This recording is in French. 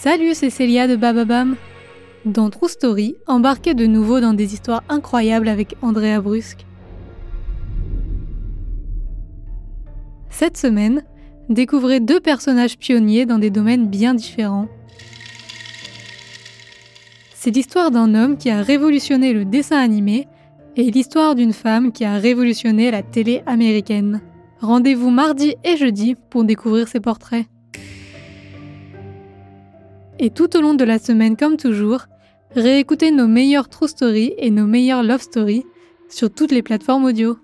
Salut, c'est Célia de Bababam. Dans True Story, embarquez de nouveau dans des histoires incroyables avec Andrea Brusque. Cette semaine, découvrez deux personnages pionniers dans des domaines bien différents. C'est l'histoire d'un homme qui a révolutionné le dessin animé et l'histoire d'une femme qui a révolutionné la télé américaine. Rendez-vous mardi et jeudi pour découvrir ces portraits. Et tout au long de la semaine, comme toujours, réécoutez nos meilleures True Stories et nos meilleures Love Stories sur toutes les plateformes audio.